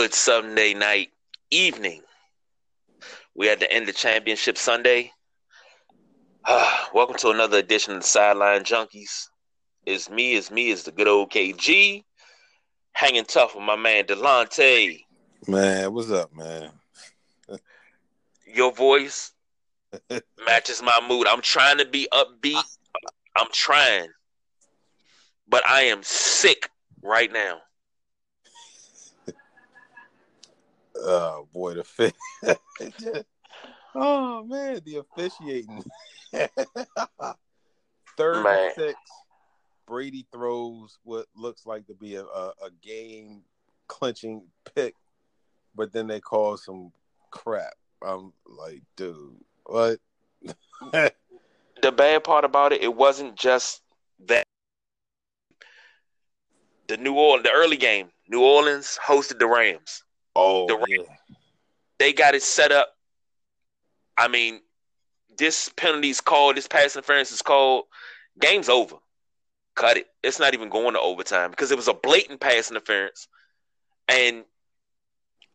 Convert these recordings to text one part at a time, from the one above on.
good Sunday night evening. We had to end the championship Sunday. Ah, welcome to another edition of the Sideline Junkies. It's me, it's me, it's the good old KG. Hanging tough with my man Delonte. Man, what's up, man? Your voice matches my mood. I'm trying to be upbeat. I'm trying. But I am sick right now. Oh boy, the fit. oh man, the officiating. Third man. six. Brady throws what looks like to be a, a, a game clinching pick, but then they call some crap. I'm like, dude, what? the bad part about it, it wasn't just that. The New Orleans, the early game, New Orleans hosted the Rams. Oh, the yeah. They got it set up. I mean, this penalty's called, this pass interference is called. Game's over. Cut it. It's not even going to overtime because it was a blatant pass interference, and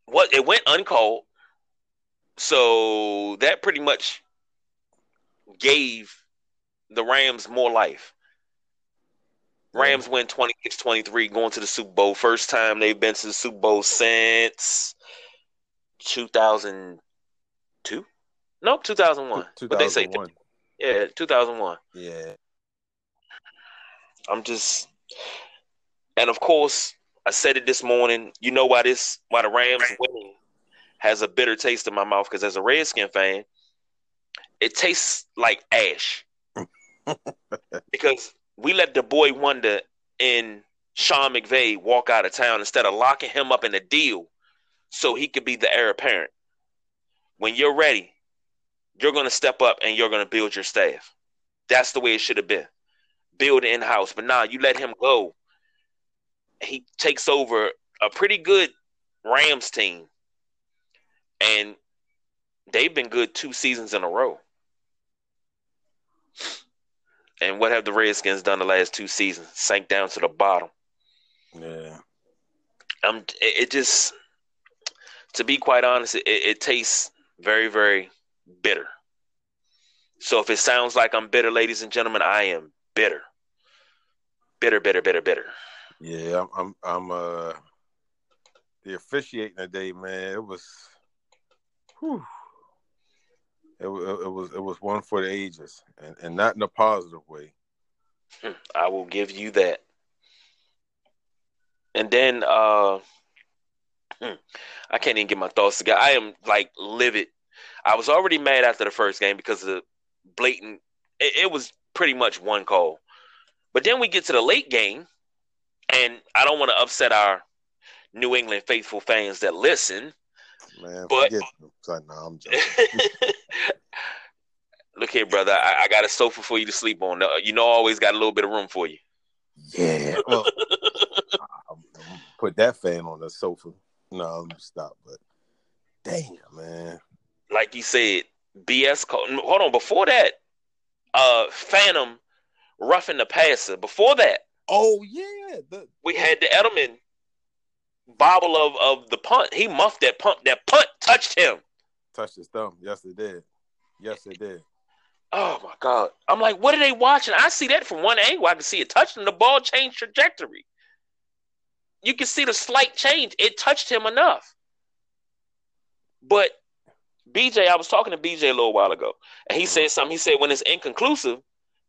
what it went uncalled. So that pretty much gave the Rams more life. Rams win 26-23 going to the Super Bowl. First time they've been to the Super Bowl since 2002? Nope, 2001. 2001. But they say Yeah, 2001. Yeah. I'm just and of course, I said it this morning, you know why this why the Rams winning has a bitter taste in my mouth because as a Redskin fan, it tastes like ash. because we let the boy wonder in Sean McVay walk out of town instead of locking him up in a deal so he could be the heir apparent. When you're ready, you're going to step up and you're going to build your staff. That's the way it should have been. Build in house. But now you let him go. He takes over a pretty good Rams team. And they've been good two seasons in a row. And what have the Redskins done the last two seasons? Sank down to the bottom. Yeah. Um, it, it just, to be quite honest, it, it tastes very, very bitter. So if it sounds like I'm bitter, ladies and gentlemen, I am bitter. Bitter, bitter, bitter, bitter. Yeah, I'm, I'm, I'm uh, the officiating today, man. It was, whew, it, it, was it was one for the ages, and, and not in a positive way. I will give you that. And then uh hmm, I can't even get my thoughts together. I am like livid. I was already mad after the first game because of the blatant. It, it was pretty much one call, but then we get to the late game, and I don't want to upset our New England faithful fans that listen. Man, but Sorry, no, I'm joking. look here, brother. I, I, got a sofa for you to sleep on. You know, I always got a little bit of room for you. Yeah. Well, put that fan on the sofa. No, stop. But damn, man. Like you said, BS. Call. Hold on. Before that, uh, Phantom roughing the passer. Before that. Oh yeah. The, we had the Edelman bobble of, of the punt. He muffed that punt. That punt touched him. Touched his thumb. Yes, it did. Yes, it did. Oh my god! I'm like, what are they watching? I see that from one angle. I can see it touching the ball, change trajectory. You can see the slight change. It touched him enough. But BJ, I was talking to BJ a little while ago, and he mm-hmm. said something. He said when it's inconclusive,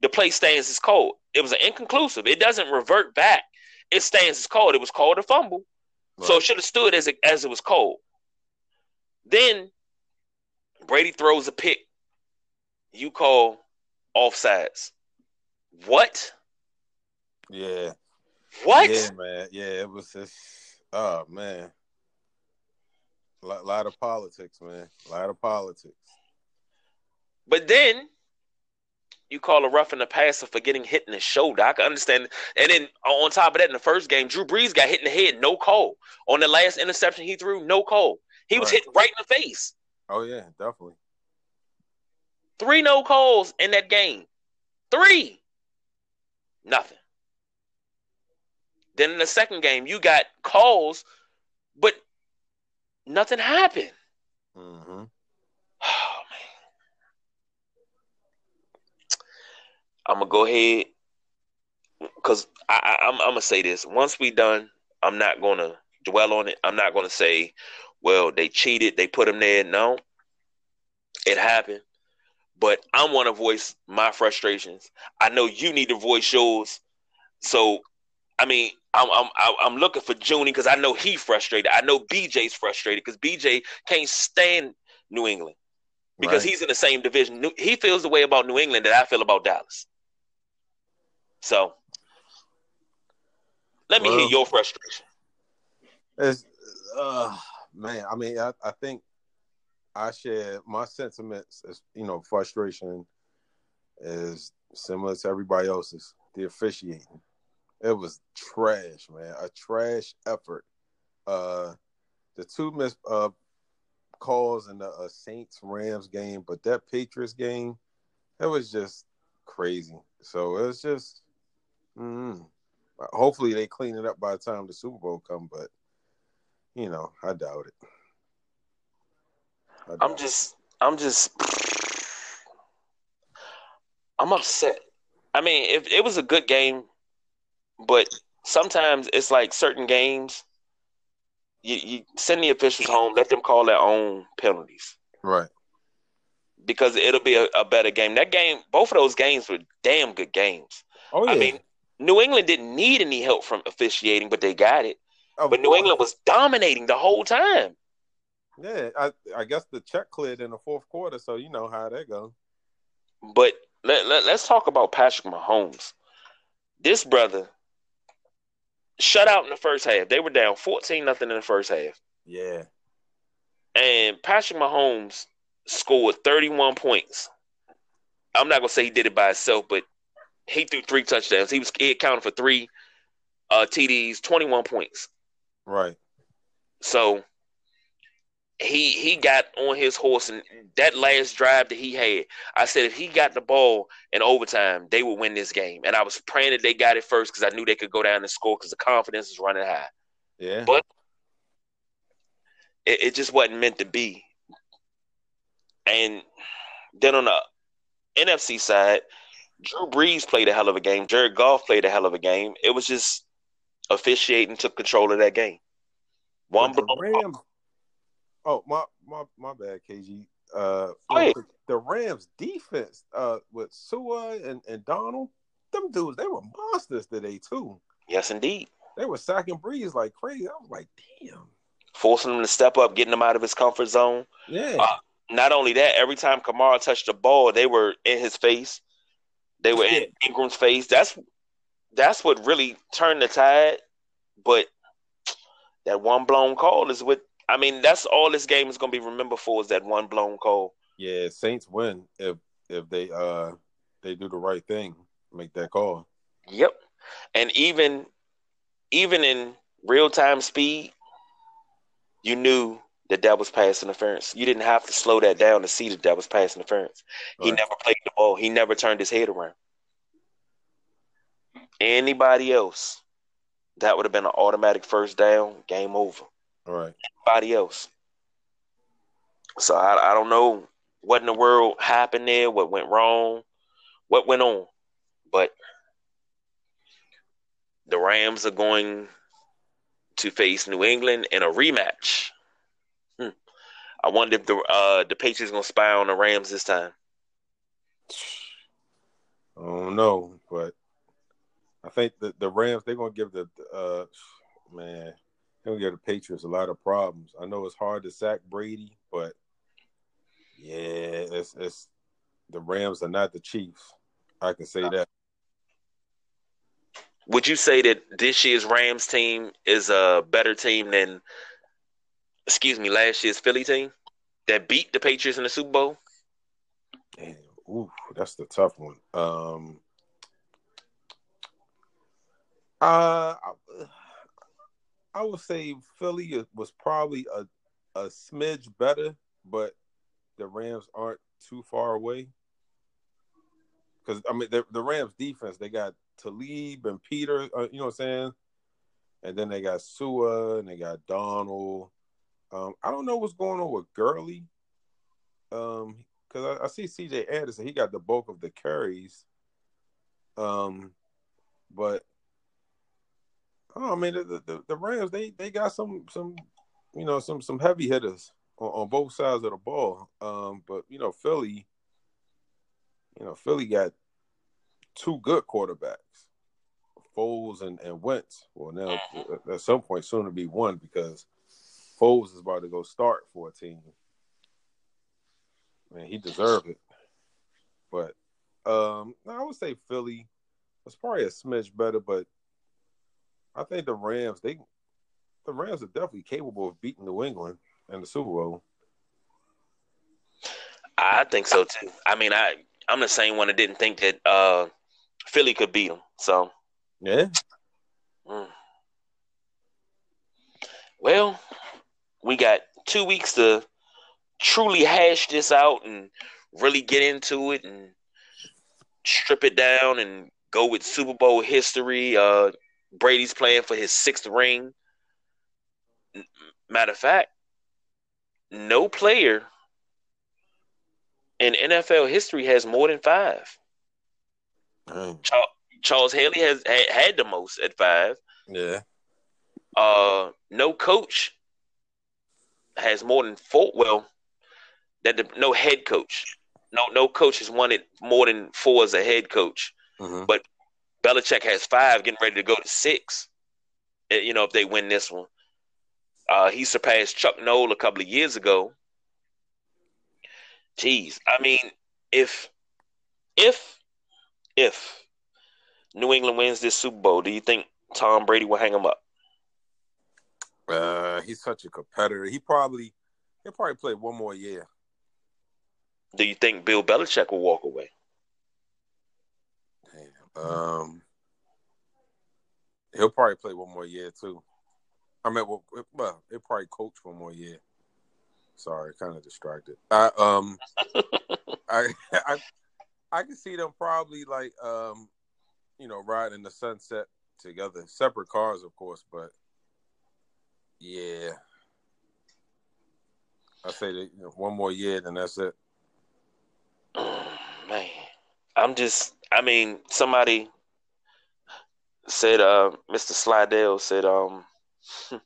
the play stands as cold. It was an inconclusive. It doesn't revert back. It stands as cold. It was called a fumble. Right. So it should have stood as it, as it was cold. Then Brady throws a pick. You call offsides. What? Yeah. What? Yeah, man. Yeah, it was just. Oh man. A lot, lot of politics, man. A lot of politics. But then you call a rough in the passer for getting hit in the shoulder. I can understand. And then on top of that, in the first game, Drew Brees got hit in the head, no call. On the last interception he threw, no call. He was hit right in the face. Oh yeah, definitely. Three no calls in that game. Three. Nothing. Then in the second game, you got calls, but nothing happened. Mm-hmm. Oh man. I'm gonna go ahead because I, I, I'm, I'm gonna say this. Once we done, I'm not gonna dwell on it. I'm not gonna say, well, they cheated, they put him there. No, it happened. But I want to voice my frustrations. I know you need to voice yours. So, I mean, I'm I'm I'm looking for Junie because I know he frustrated. I know BJ's frustrated because BJ can't stand New England because Right. he's in the same division. He feels the way about New England that I feel about Dallas. So, let me hear your frustration. It's, uh, man, I mean, I, I think I share my sentiments as you know, frustration is similar to everybody else's. The officiating. It was trash, man. A trash effort. Uh the two missed uh calls in the uh, Saints Rams game, but that Patriots game, it was just crazy. So it was just mm, hopefully they clean it up by the time the Super Bowl come, but you know, I doubt it. I doubt I'm it. just, I'm just, I'm upset. I mean, if it was a good game, but sometimes it's like certain games, you, you send the officials home, let them call their own penalties right. because it'll be a, a better game. That game, both of those games were damn good games. Oh yeah. I mean, New England didn't need any help from officiating, but they got it. Of But New. England was dominating the whole time. Yeah, I I guess the check cleared in the fourth quarter, so you know how that goes. But let, let, us talk about Patrick Mahomes. This brother shut out in the first half. They were down 14 nothing in the first half. Yeah. And Patrick Mahomes scored 31 points. I'm not going to say he did it by himself, but he threw three touchdowns. He was he accounted for three uh, TDs, 21 points. Right. So he he got on his horse and that last drive that he had, I said if he got the ball in overtime, they would win this game. And I was praying that they got it first because I knew they could go down and score because the confidence is running high. Yeah. But it, it just wasn't meant to be. And then on the NFC side, Drew Brees played a hell of a game. Jared Goff played a hell of a game. It was just officiating took control of that game. One But the blown call. Rams. Oh my my my bad, KG. Uh, Go ahead. the Rams defense, uh, with Suh and, and Donald, them dudes, they were monsters today too. Yes, indeed. They were sacking Brees like crazy. I was like, damn. Forcing him to step up, getting him out of his comfort zone. Yeah. Uh, Not only that, every time Kamara touched the ball, they were in his face. They were in Ingram's face. That's that's what really turned the tide. But that one blown call is what I mean. That's all this game is going to be remembered for is that one blown call. yeah, Saints win if if they uh they do the right thing, make that call. Yep. And even even in real time speed, you knew that that was pass interference. You didn't have to slow that down to see that that was pass interference. He never played the ball. He never turned his head around. Anybody else, that would have been an automatic first down, game over. All right. Anybody else. So I, I don't know what in the world happened there, what went wrong, what went on. But the Rams are going to face New England in a rematch. I wonder if the uh, the Patriots gonna spy on the Rams this time. I don't know, but I think the the Rams they're gonna give the uh man they're gonna give the Patriots a lot of problems. I know it's hard to sack Brady, but yeah, it's it's the Rams are not the Chiefs. I can say that. Would you say that this year's Rams team is a better team than, excuse me, last year's Philly team that beat the Patriots in the Super Bowl? Damn, ooh, that's the tough one. Um, uh, I, I would say Philly was probably a a smidge better, but the Rams aren't too far away. Because I mean, the, the Rams defense they got Talib and Peter, uh, you know what I'm saying, and then they got Suh and they got Donald. Um, I don't know what's going on with Gurley. Um, because I, I, see CJ Anderson, he got the bulk of the carries. Um, but oh, I mean the, the, the Rams they they got some some you know some some heavy hitters on, on both sides of the ball. Um, but you know Philly, you know Philly got two good quarterbacks. Foles and, and Wentz. Well, now at some point soon to be one because Foles is about to go start for a team. Man, he deserved it. But um, I would say Philly was probably a smidge better, but I think the Rams they the Rams are definitely capable of beating New England in the Super Bowl. I think so too. I mean, I I'm the same one that didn't think that uh, Philly could beat them. So yeah. Mm. Well, we got two weeks to truly hash this out and really get into it and strip it down and go with Super Bowl history. Uh, Brady's playing for his sixth ring. Matter of fact, no player in NFL history has more than five. Charles, Charles Haley has had, had the most at five. Yeah. Uh, no coach has more than four. Well, that the, no head coach, no no coach has won it more than four as a head coach. Mm-hmm. But Belichick has five, getting ready to go to six. Eh, you know, if they win this one, uh, he surpassed Chuck Noll a couple of years ago. Jeez, I mean, if if if New England wins this Super Bowl, do you think Tom Brady will hang him up? Uh, he's such a competitor. He probably he'll probably play one more year. Do you think Bill Belichick will walk away? Damn. Um, he'll probably play one more year too. I mean, well, well he'll probably coach one more year. Sorry, kind of distracted. I um, I I I can see them probably like um, you know, riding the sunset together, separate cars, of course, but yeah, I say that you know, one more year, then that's it. man, I'm just. I mean, somebody said, uh, Mr. Slidell said, um, a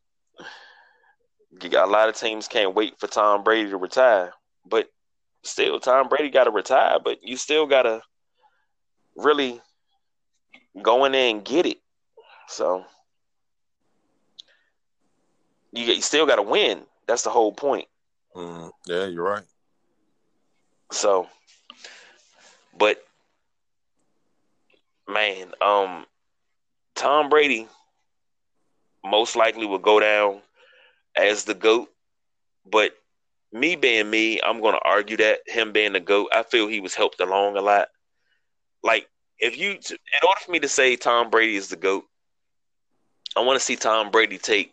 lot of teams can't wait for Tom Brady to retire, but still, Tom Brady got to retire, but you still got to really go in there and get it. So you, you still got to win. That's the whole point. Mm, yeah, you're right. So, but man, um, Tom Brady most likely will go down as the goat. But me being me, I'm going to argue that him being the goat, I feel he was helped along a lot. Like if you, in order for me to say Tom Brady is the goat, I want to see Tom Brady take.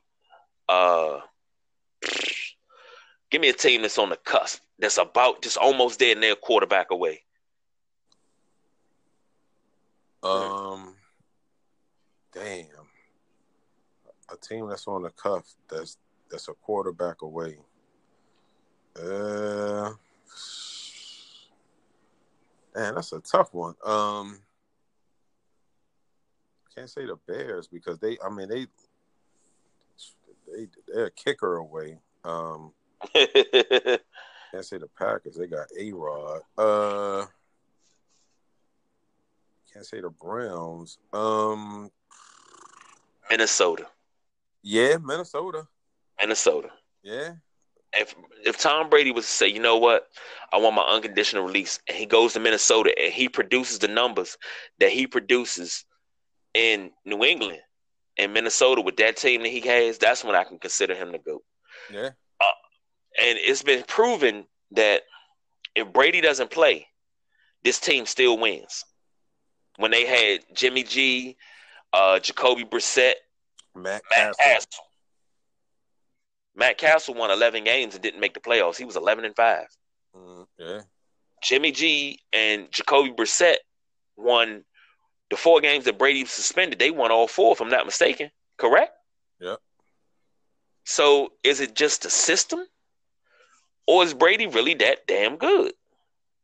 Uh Give me a team that's on the cusp, that's about just almost there and they're quarterback away. Um, damn, a team that's on the cuff that's that's a quarterback away. Uh, man, that's a tough one. Um, can't say the Bears because they, I mean, they, they, they're a kicker away. Um, can't say the Packers. They got a Rod. Uh, can't say the Browns. Um, Minnesota. Yeah, Minnesota. Minnesota. Yeah. If if Tom Brady was to say, you know what, I want my unconditional release, and he goes to Minnesota and he produces the numbers that he produces in New England and Minnesota with that team that he has, that's when I can consider him the GOAT. Yeah. Uh, and it's been proven that if Brady doesn't play, this team still wins. When they had Jimmy G, uh, Jacoby Brissett, Matt, Matt Cassel. Cassel. Matt Cassel won 11 games and didn't make the playoffs. He was 11 and 5. Mm, yeah. Jimmy G and Jacoby Brissett won the four games that Brady suspended, they won all four, if I'm not mistaken. Correct? Yep. So is it just the system? Or is Brady really that damn good?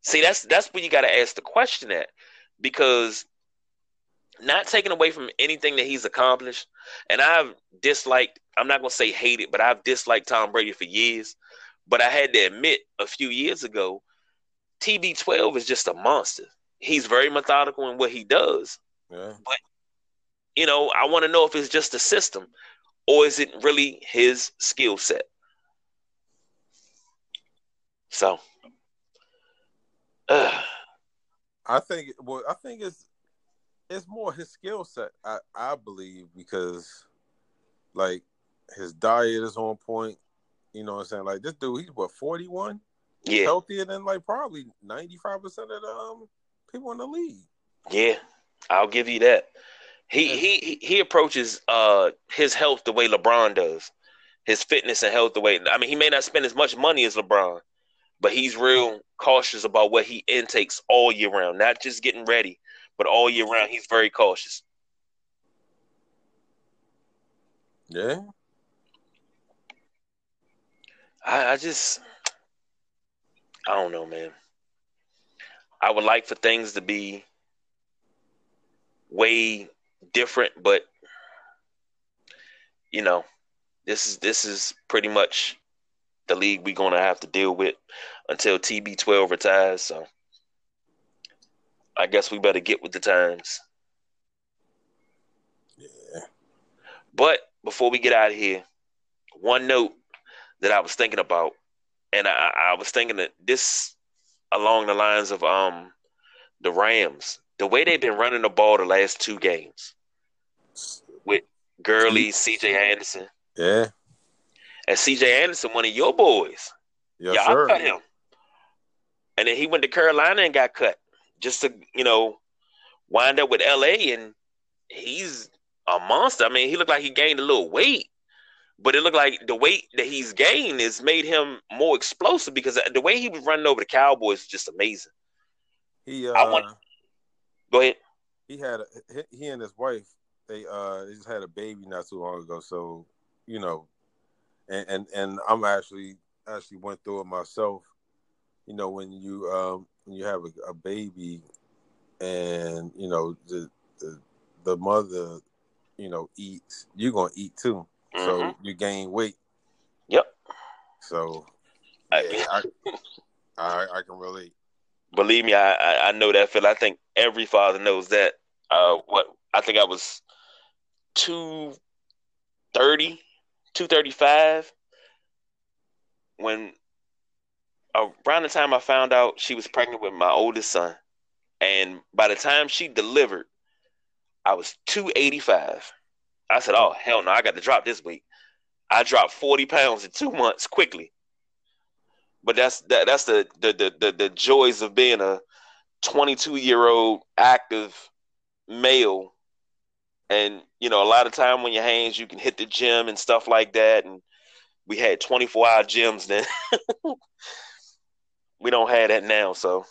See, that's that's where you gotta ask the question at. Because not taking away from anything that he's accomplished, and I've disliked, I'm not gonna say hated, but I've disliked Tom Brady for years. But I had to admit a few years ago, TB12 is just a monster. He's very methodical in what he does. Yeah. But you know, I want to know if it's just a system or is it really his skill set? So, uh, I think well, I think it's it's more his skill set. I I believe because like his diet is on point. You know what I'm saying? Like this dude, he's what 41, yeah, healthier than like probably 95 percent of the um, people in the league. yeah, I'll give you that. He he he approaches uh his health the way LeBron does, his fitness and health the way. I mean, he may not spend as much money as LeBron, but he's real cautious about what he intakes all year round, not just getting ready, but all year round. He's very cautious. Yeah. I, I just, I don't know, man. I would like for things to be way different, but you know, this is this is pretty much the league we're gonna have to deal with until TB12 retires. So I guess we better get with the times. Yeah. But before we get out of here, one note that I was thinking about, and I, I was thinking that this along the lines of um the Rams, the way they've been running the ball the last two games with Gurley, CJ Anderson, Yeah. and CJ Anderson, one of your boys. Yes, yeah, sir. Cut him. And then he went to Carolina and got cut just to, you know, wind up with LA and he's a monster. I mean, he looked like he gained a little weight, but it looked like the weight that he's gained has made him more explosive because the way he was running over the Cowboys is just amazing. He uh I want- Go ahead. he had a, he- and his wife they uh they just had a baby not too long ago so you know and and, and i'm actually actually went through it myself you know when you um when you have a, a baby and you know the, the the mother you know eats you're gonna eat too so Mhm. you gain weight Yep. so I- yeah, I, I i can relate Believe me, I, I I know that feel. I think every father knows that. Uh, what I think I was 230, 235 when around the time I found out she was pregnant with my oldest son, and by the time she delivered, I was 285. I said, "Oh hell no, I got to drop this week." I dropped 40 pounds in two months quickly. But that's that, that's the the, the the the joys of being a 22 year old active male, and you know a lot of time when your hands you can hit the gym and stuff like that, and we had 24 hour gyms then. we don't have that now, so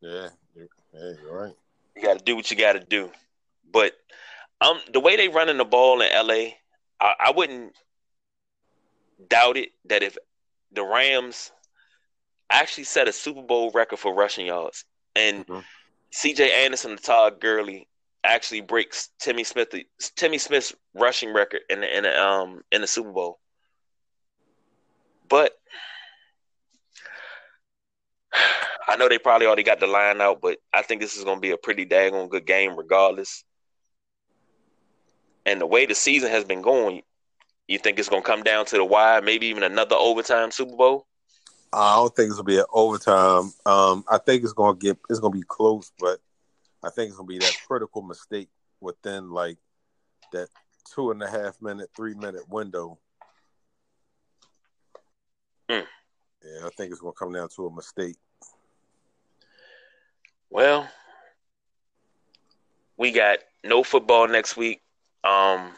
yeah yeah, you're right you got to do what you got to do. But um, the way they running the ball in LA, I, I wouldn't doubt it that if the Rams actually set a Super Bowl record for rushing yards, and Mhm. C.J. Anderson and Todd Gurley actually breaks Timmy Smith Timmy Smith's rushing record in the, in the, um in the Super Bowl. But I know they probably already got the line out, but I think this is going to be a pretty daggone good game regardless. And the way the season has been going, you think it's going to come down to the wire, maybe even another overtime Super Bowl? I don't think it's gonna be an overtime. Um, I think it's gonna get it's gonna be close, but I think it's gonna be that critical mistake within like that two and a half minute, three minute window. Mm. Yeah, I think it's gonna come down to a mistake. Well, we got no football next week. Um,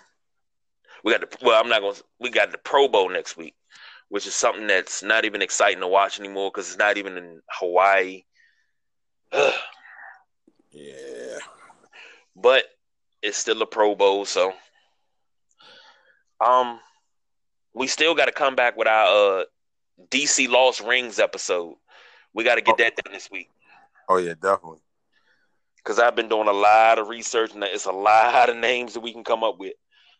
we got the well, I'm not to We got the Pro Bowl next week, which is something that's not even exciting to watch anymore because it's not even in Hawaii. Yeah, but it's still a Pro Bowl, so um, we still got to come back with our uh, DC Lost Rings episode. We got to get oh. that done this week. Oh yeah, definitely. Because I've been doing a lot of research and it's a lot of names that we can come up with.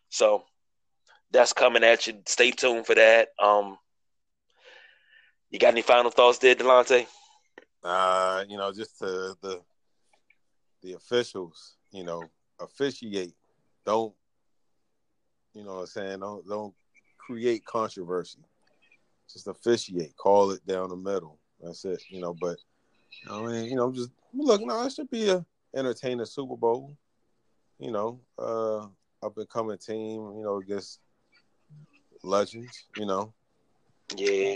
So that's coming at you. Stay tuned for that. Um, you got any final thoughts there, Delonte? Uh, you know, just to the the officials, you know, officiate. Don't you know what I'm saying? Don't don't create controversy. Just officiate. Call it down the middle. That's it. You know, but I mean, you know, just look, no, it should be a entertaining Super Bowl. You know, uh up and coming team, you know, against legends, you know. Yeah.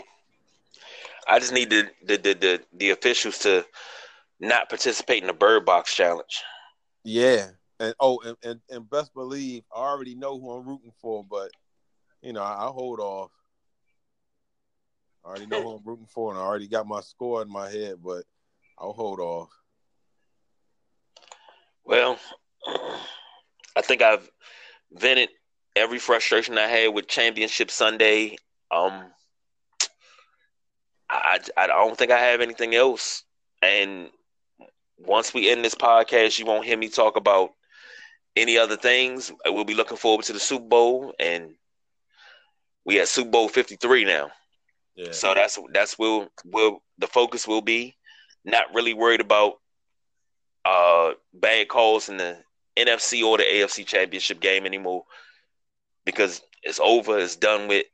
I just need the the the the, the officials to not participate in the bird box challenge. Yeah. And oh, and, and, and best believe I already know who I'm rooting for, but you know, I, will hold off. I already know who I'm rooting for, and I already got my score in my head, but I'll hold off. Well, I think I've vented every frustration I had with Championship Sunday. Um, I I don't think I have anything else. And once we end this podcast, you won't hear me talk about any other things. We'll be looking forward to the Super Bowl, and we at Super Bowl Fifty Three now. Yeah. So that's that's will will the focus will be. Not really worried about uh bad calls in the NFC or the AFC Championship game anymore because it's over. It's done with.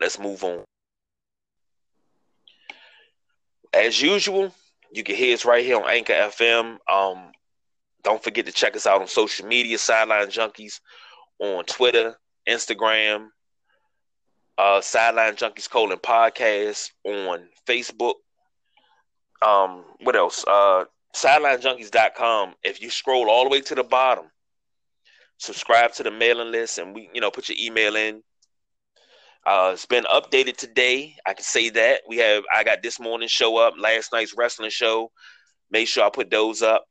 Let's move on. As usual, you can hear us right here on Anchor FM. Um, don't forget to check us out on social media, Sideline Junkies, on Twitter, Instagram, uh, Sideline Junkies colon podcast on Facebook. Um, what else? Uh, sidelinejunkies.com. If you scroll all the way to the bottom, subscribe to the mailing list, and we, you know, put your email in. Uh, it's been updated today. I can say that we have. I got this morning show up, last night's wrestling show. Make sure I put those up.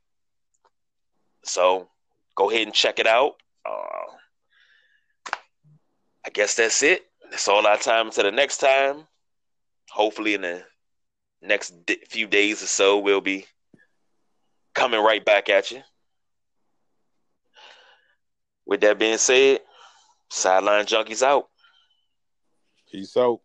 So go ahead and check it out. Uh, I guess that's it. That's all our time until the next time. Hopefully, in the next few days or so, we'll be coming right back at you. With that being said, Sideline Junkies out. Peace out.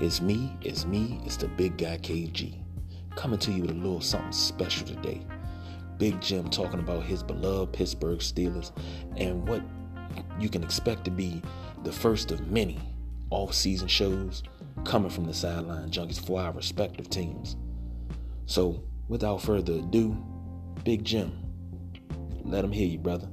It's me, it's me, it's the big guy KG. Coming to you with a little something special today. Big Jim talking about his beloved Pittsburgh Steelers and what you can expect to be the first of many off-season shows coming from the sideline junkies for our respective teams. So, without further ado, Big Jim, let him hear you, brother.